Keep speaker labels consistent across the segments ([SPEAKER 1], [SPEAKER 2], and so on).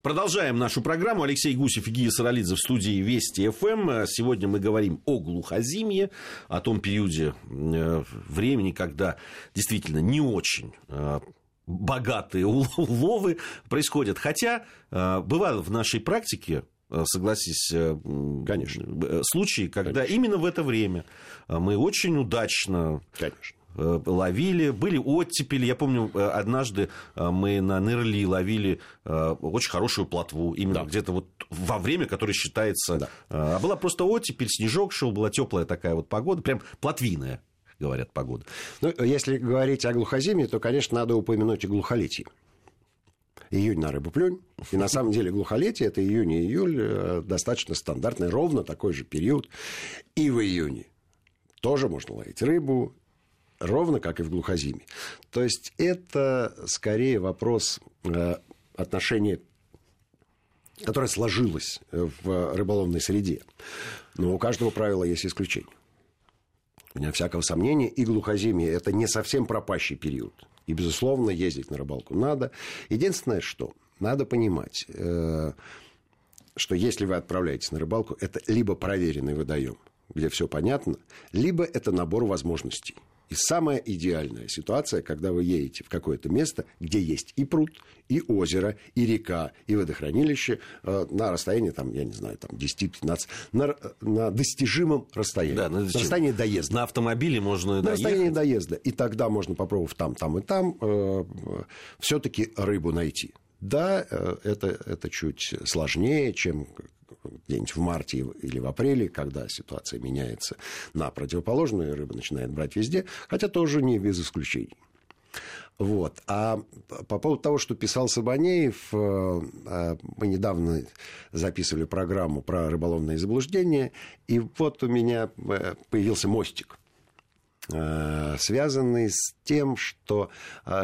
[SPEAKER 1] Продолжаем нашу программу. Алексей Гусев и Гия Саралидзе в студии Вести ФМ. Сегодня мы говорим о глухозимье, о том периоде э, времени, когда действительно не очень э, богатые уловы происходят. Хотя э, бывало в нашей практике согласись,
[SPEAKER 2] Конечно.
[SPEAKER 1] случаи, когда Конечно. именно в это время мы очень удачно
[SPEAKER 2] Конечно
[SPEAKER 1] ловили, были оттепели. Я помню, э, однажды э, мы на Нырли ловили очень хорошую плотву, именно да. где-то вот во время, которое считается... Да. А была просто оттепель, снежок шел, была теплая такая вот погода, прям плотвиная говорят, погода.
[SPEAKER 2] Ну, если говорить о глухозиме, то, конечно, надо упомянуть и глухолетие. Июнь на рыбу плюнь. И на самом деле глухолетие это июнь и июль достаточно стандартный, ровно такой же период. И в июне тоже можно ловить рыбу, ровно как и в глухозиме. То есть это скорее вопрос э, отношения которое сложилось в рыболовной среде. Но у каждого правила есть исключение. Вне всякого сомнения, и глухозимье – это не совсем пропащий период. И, безусловно, ездить на рыбалку надо. Единственное, что надо понимать, э, что если вы отправляетесь на рыбалку, это либо проверенный водоем, где все понятно, либо это набор возможностей – и самая идеальная ситуация, когда вы едете в какое-то место, где есть и пруд, и озеро, и река, и водохранилище э, на расстоянии, там, я не знаю, там 10-15, на, на достижимом расстоянии. Да, на, на расстоянии доезда.
[SPEAKER 1] На автомобиле можно
[SPEAKER 2] На доехать. расстоянии доезда. И тогда можно попробовать там, там и там э, все-таки рыбу найти. Да, э, это, это чуть сложнее, чем где-нибудь в марте или в апреле, когда ситуация меняется на противоположную, рыба начинает брать везде, хотя тоже не без исключений. Вот. А по поводу того, что писал Сабанеев, э, э, мы недавно записывали программу про рыболовные заблуждения, и вот у меня э, появился мостик связанный с тем, что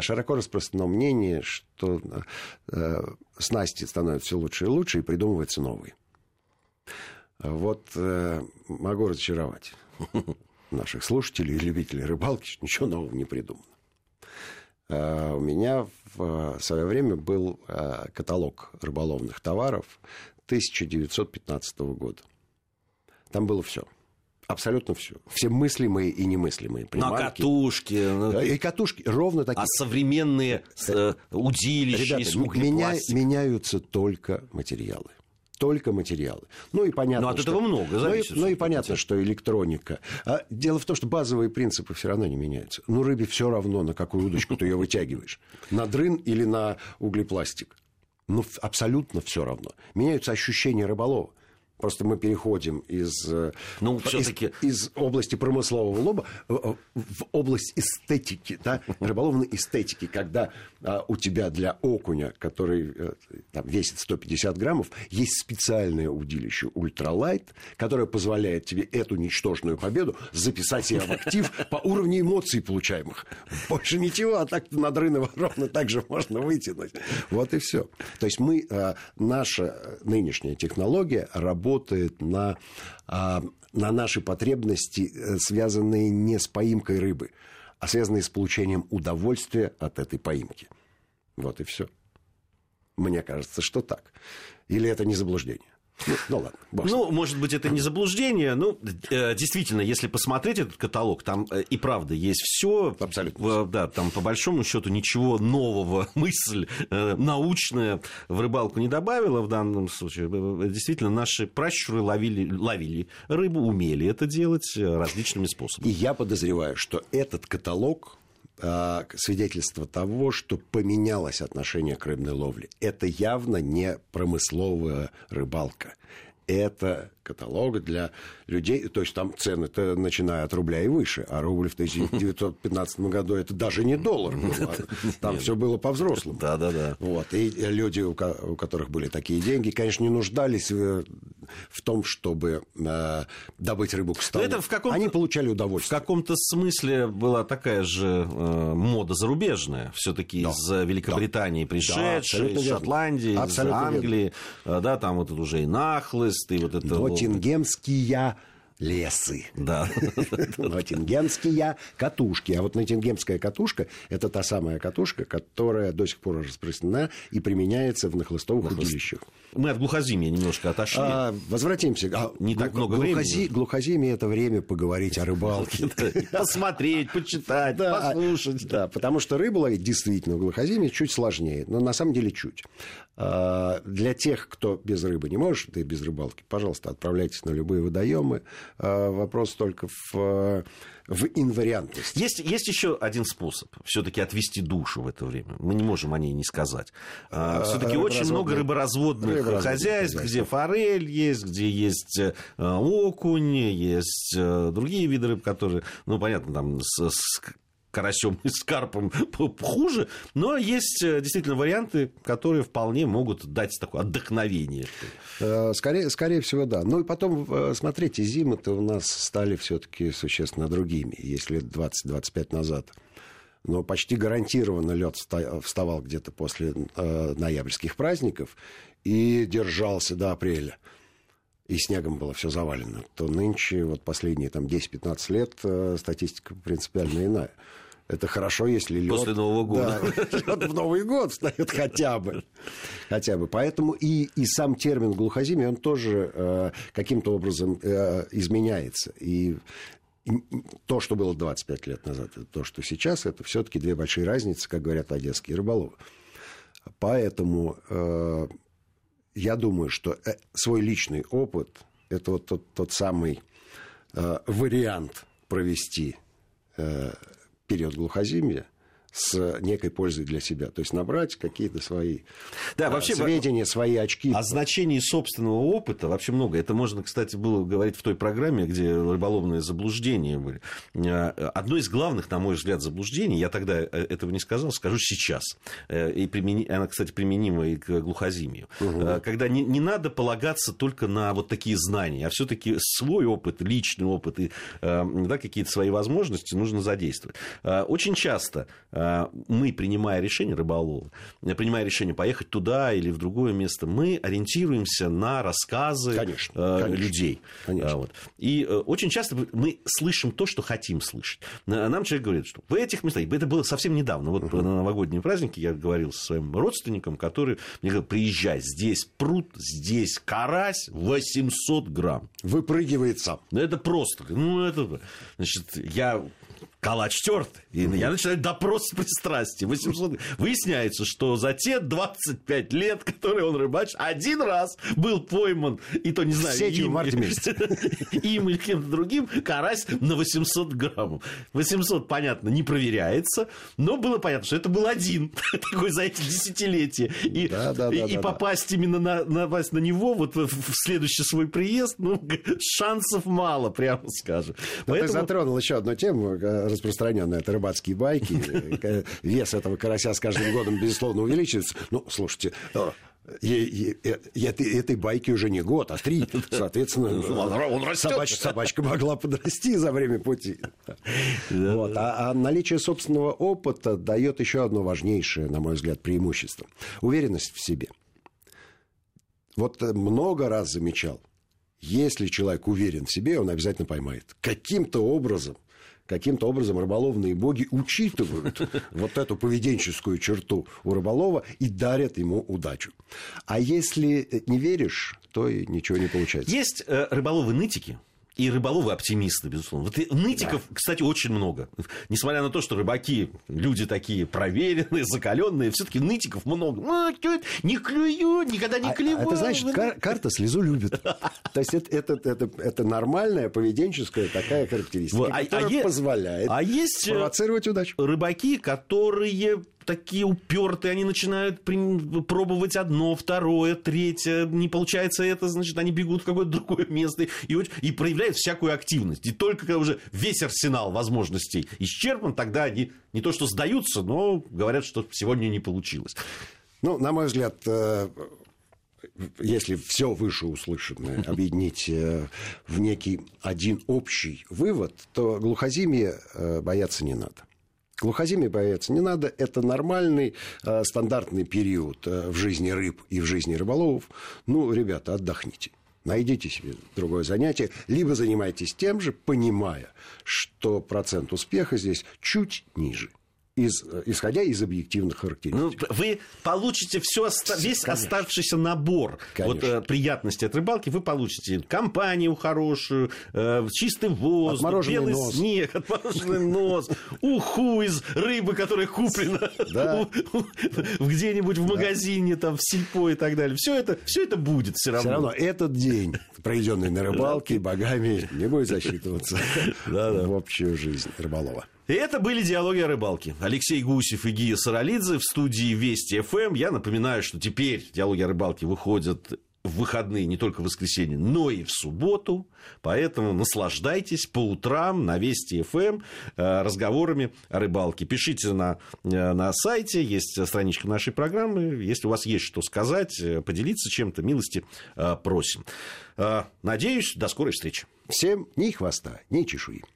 [SPEAKER 2] широко распространено мнение, что снасти становятся все лучше и лучше, и придумываются новые. Вот э, могу разочаровать наших слушателей и любителей рыбалки, что ничего нового не придумано. Э, у меня в свое время был э, каталог рыболовных товаров 1915 года. Там было все. Абсолютно все. Все мыслимые и немыслимые
[SPEAKER 1] приманки. На катушки. Ну,
[SPEAKER 2] и катушки ровно такие.
[SPEAKER 1] А современные э, удилища
[SPEAKER 2] Ребята, из меня, меняются только материалы только материалы. Ну и понятно,
[SPEAKER 1] Но от этого много
[SPEAKER 2] зависит. Ну и, ну и понятно, что электроника. А дело в том, что базовые принципы все равно не меняются. Ну рыбе все равно, на какую удочку ты ее вытягиваешь. На дрын или на углепластик. Ну, абсолютно все равно. Меняются ощущения рыболова. Просто мы переходим из, э, ну, из, из области промыслового лоба в область эстетики, да, рыболовной эстетики, когда а, у тебя для окуня, который э, там, весит 150 граммов, есть специальное удилище ультралайт, которое позволяет тебе эту ничтожную победу записать себе в актив по уровню эмоций получаемых. Больше ничего, а так над рынок ровно так же можно вытянуть. Вот и все. То есть мы, а, наша нынешняя технология работает работает на, а, на наши потребности, э, связанные не с поимкой рыбы, а связанные с получением удовольствия от этой поимки. Вот и все. Мне кажется, что так. Или это не заблуждение?
[SPEAKER 1] Ну, ну ладно. Бог ну, может быть, это не заблуждение. Ну, э, действительно, если посмотреть этот каталог, там э, и правда есть все. Абсолютно. Да, там по большому счету ничего нового, мысль э, научная в рыбалку не добавила в данном случае. Действительно, наши пращуры ловили, ловили рыбу, умели это делать различными способами.
[SPEAKER 2] И я подозреваю, что этот каталог свидетельство того, что поменялось отношение к рыбной ловле. Это явно не промысловая рыбалка. Это каталог для людей, то есть там цены-то начиная от рубля и выше, а рубль в 1915 году это даже не доллар был, там все было по-взрослому.
[SPEAKER 1] Да, да, да.
[SPEAKER 2] Вот, и люди, у которых были такие деньги, конечно, не нуждались в том, чтобы э, добыть рыбу к столу. Это в Они получали удовольствие.
[SPEAKER 1] В каком-то смысле была такая же э, мода зарубежная, все-таки да. из Великобритании да. пришедшая, да, из Шотландии, абсолютно из Англии, верно. да, там вот это уже и нахлыст, и вот это
[SPEAKER 2] Ноттингемские лесы.
[SPEAKER 1] Да.
[SPEAKER 2] Ноттингемские катушки. А вот ноттингемская катушка – это та самая катушка, которая до сих пор распространена и применяется в нахлыстовых удилищах.
[SPEAKER 1] Мы от глухозимия немножко отошли. А,
[SPEAKER 2] возвратимся. А,
[SPEAKER 1] Не так много времени.
[SPEAKER 2] Глухозимие – это время поговорить о рыбалке.
[SPEAKER 1] Посмотреть, почитать, послушать.
[SPEAKER 2] Да, потому что рыбу ловить действительно в глухозимие чуть сложнее. Но на самом деле чуть. А, для тех, кто без рыбы не может, да и без рыбалки, пожалуйста, отправляйтесь на любые водоемы. А, вопрос только в в инвариантности.
[SPEAKER 1] Есть, есть еще один способ все-таки отвести душу в это время. Мы не можем о ней не сказать. А, все-таки очень много рыборазводных, рыборазводных хозяйств, где форель есть, где есть э, окунь, есть э, другие виды рыб, которые, ну, понятно, там с, с карасем и карпом хуже, но есть э, действительно варианты, которые вполне могут дать такое отдохновение.
[SPEAKER 2] Э, скорее, скорее всего, да. Ну и потом, э, смотрите, зимы-то у нас стали все-таки существенно другими, если 20-25 назад. Но почти гарантированно лед вставал где-то после ноябрьских праздников и держался до апреля и снегом было все завалено, то нынче, вот последние там, 10-15 лет, статистика принципиально иная. Это хорошо, если лед...
[SPEAKER 1] После Нового года.
[SPEAKER 2] Да, лед в Новый год встает хотя бы. Хотя бы. Поэтому и, и сам термин глухозимие, он тоже э, каким-то образом э, изменяется. И то, что было 25 лет назад, и то, что сейчас, это все-таки две большие разницы, как говорят одесские рыболовы. Поэтому э, я думаю, что э, свой личный опыт – это вот тот, тот самый э, вариант провести э, период глухозимия с некой пользой для себя. То есть набрать какие-то свои да, вообще, сведения, свои очки.
[SPEAKER 1] О значении собственного опыта вообще много. Это можно, кстати, было говорить в той программе, где рыболовные заблуждения были. Э, одно из главных, на мой взгляд, заблуждений, я тогда э, этого не сказал, скажу сейчас. Э, и примени... Она, кстати, применима и к глухозимию. Угу. Когда не, не надо полагаться только на вот такие знания, а все-таки свой опыт, личный опыт и да, какие-то свои возможности нужно задействовать. Очень часто мы, принимая решение, рыболовы, принимая решение поехать туда или в другое место, мы ориентируемся на рассказы
[SPEAKER 2] конечно,
[SPEAKER 1] э,
[SPEAKER 2] конечно,
[SPEAKER 1] людей.
[SPEAKER 2] Конечно.
[SPEAKER 1] Вот. И э, очень часто мы слышим то, что хотим слышать. Нам человек говорит, что в этих местах, это было совсем недавно, вот uh-huh. на новогодние праздники я говорил со своим родственником, который мне говорил, приезжай, здесь пруд, здесь карась 800 грамм.
[SPEAKER 2] Выпрыгивает сам.
[SPEAKER 1] Ну, это просто. Ну, это... Значит, я калач терт. И я начинаю допрос с пристрастием. 800... Выясняется, что за те 25 лет, которые он рыбачит, один раз был пойман, и то не знаю,
[SPEAKER 2] Сетью им,
[SPEAKER 1] им или кем-то другим, карась на 800 граммов. 800, понятно, не проверяется, но было понятно, что это был один такой за эти десятилетия. И, да, да, да, и да, попасть да. именно на, напасть на него вот в, следующий свой приезд, ну, шансов мало, прямо скажем.
[SPEAKER 2] Поэтому... Ты затронул еще одну тему, э, распространенная, это рыбацкие байки. Вес этого карася с каждым годом, безусловно, увеличивается. Ну, слушайте, э, этой, этой байки уже не год, а три. Соответственно, он собач, собачка могла подрасти за время пути. Вот. А, а наличие собственного опыта дает еще одно важнейшее, на мой взгляд, преимущество. Уверенность в себе. Вот много раз замечал, если человек уверен в себе, он обязательно поймает. Каким-то образом каким-то образом рыболовные боги учитывают вот эту поведенческую черту у рыболова и дарят ему удачу. А если не веришь, то и ничего не получается.
[SPEAKER 1] Есть э, рыболовы-нытики, и рыболовы оптимисты, безусловно. Вот нытиков, да. кстати, очень много. Несмотря на то, что рыбаки люди такие проверенные, закаленные, все-таки нытиков много. Ну, не клюю, никогда не клюю. А,
[SPEAKER 2] это значит, кар- карта слезу любит. То есть это, это, это, это нормальная поведенческая такая характеристика, а, которая а позволяет
[SPEAKER 1] а есть
[SPEAKER 2] провоцировать удачу.
[SPEAKER 1] Рыбаки, которые такие упертые, они начинают пробовать одно, второе, третье, не получается это, значит, они бегут в какое-то другое место и, и проявляют всякую активность. И только когда уже весь арсенал возможностей исчерпан, тогда они не то что сдаются, но говорят, что сегодня не получилось.
[SPEAKER 2] Ну, на мой взгляд, э, если все вышеуслышанное объединить э, в некий один общий вывод, то глухозимие э, бояться не надо. Глухозимие бояться не надо. Это нормальный э, стандартный период э, в жизни рыб и в жизни рыболовов. Ну, ребята, отдохните. Найдите себе другое занятие, либо занимайтесь тем же, понимая, что процент успеха здесь чуть ниже из, исходя из объективных характеристик.
[SPEAKER 1] Ну, вы получите все, весь Конечно. оставшийся набор вот, э, приятностей от рыбалки. Вы получите компанию хорошую, э, чистый воздух, белый нос. снег, отмороженный нос, уху из рыбы, которая куплена где-нибудь в магазине, там, в сельпо и так далее. Все это, все это будет все равно.
[SPEAKER 2] Все равно этот день, проведенный на рыбалке, богами, не будет засчитываться в общую жизнь рыболова.
[SPEAKER 1] И это были «Диалоги о рыбалке». Алексей Гусев и Гия Саралидзе в студии Вести ФМ. Я напоминаю, что теперь «Диалоги о рыбалке» выходят в выходные не только в воскресенье, но и в субботу. Поэтому наслаждайтесь по утрам на Вести ФМ э, разговорами о рыбалке. Пишите на, э, на сайте, есть страничка нашей программы. Если у вас есть что сказать, э, поделиться чем-то, милости просим. Надеюсь, до скорой встречи.
[SPEAKER 2] Всем ни хвоста, ни чешуи.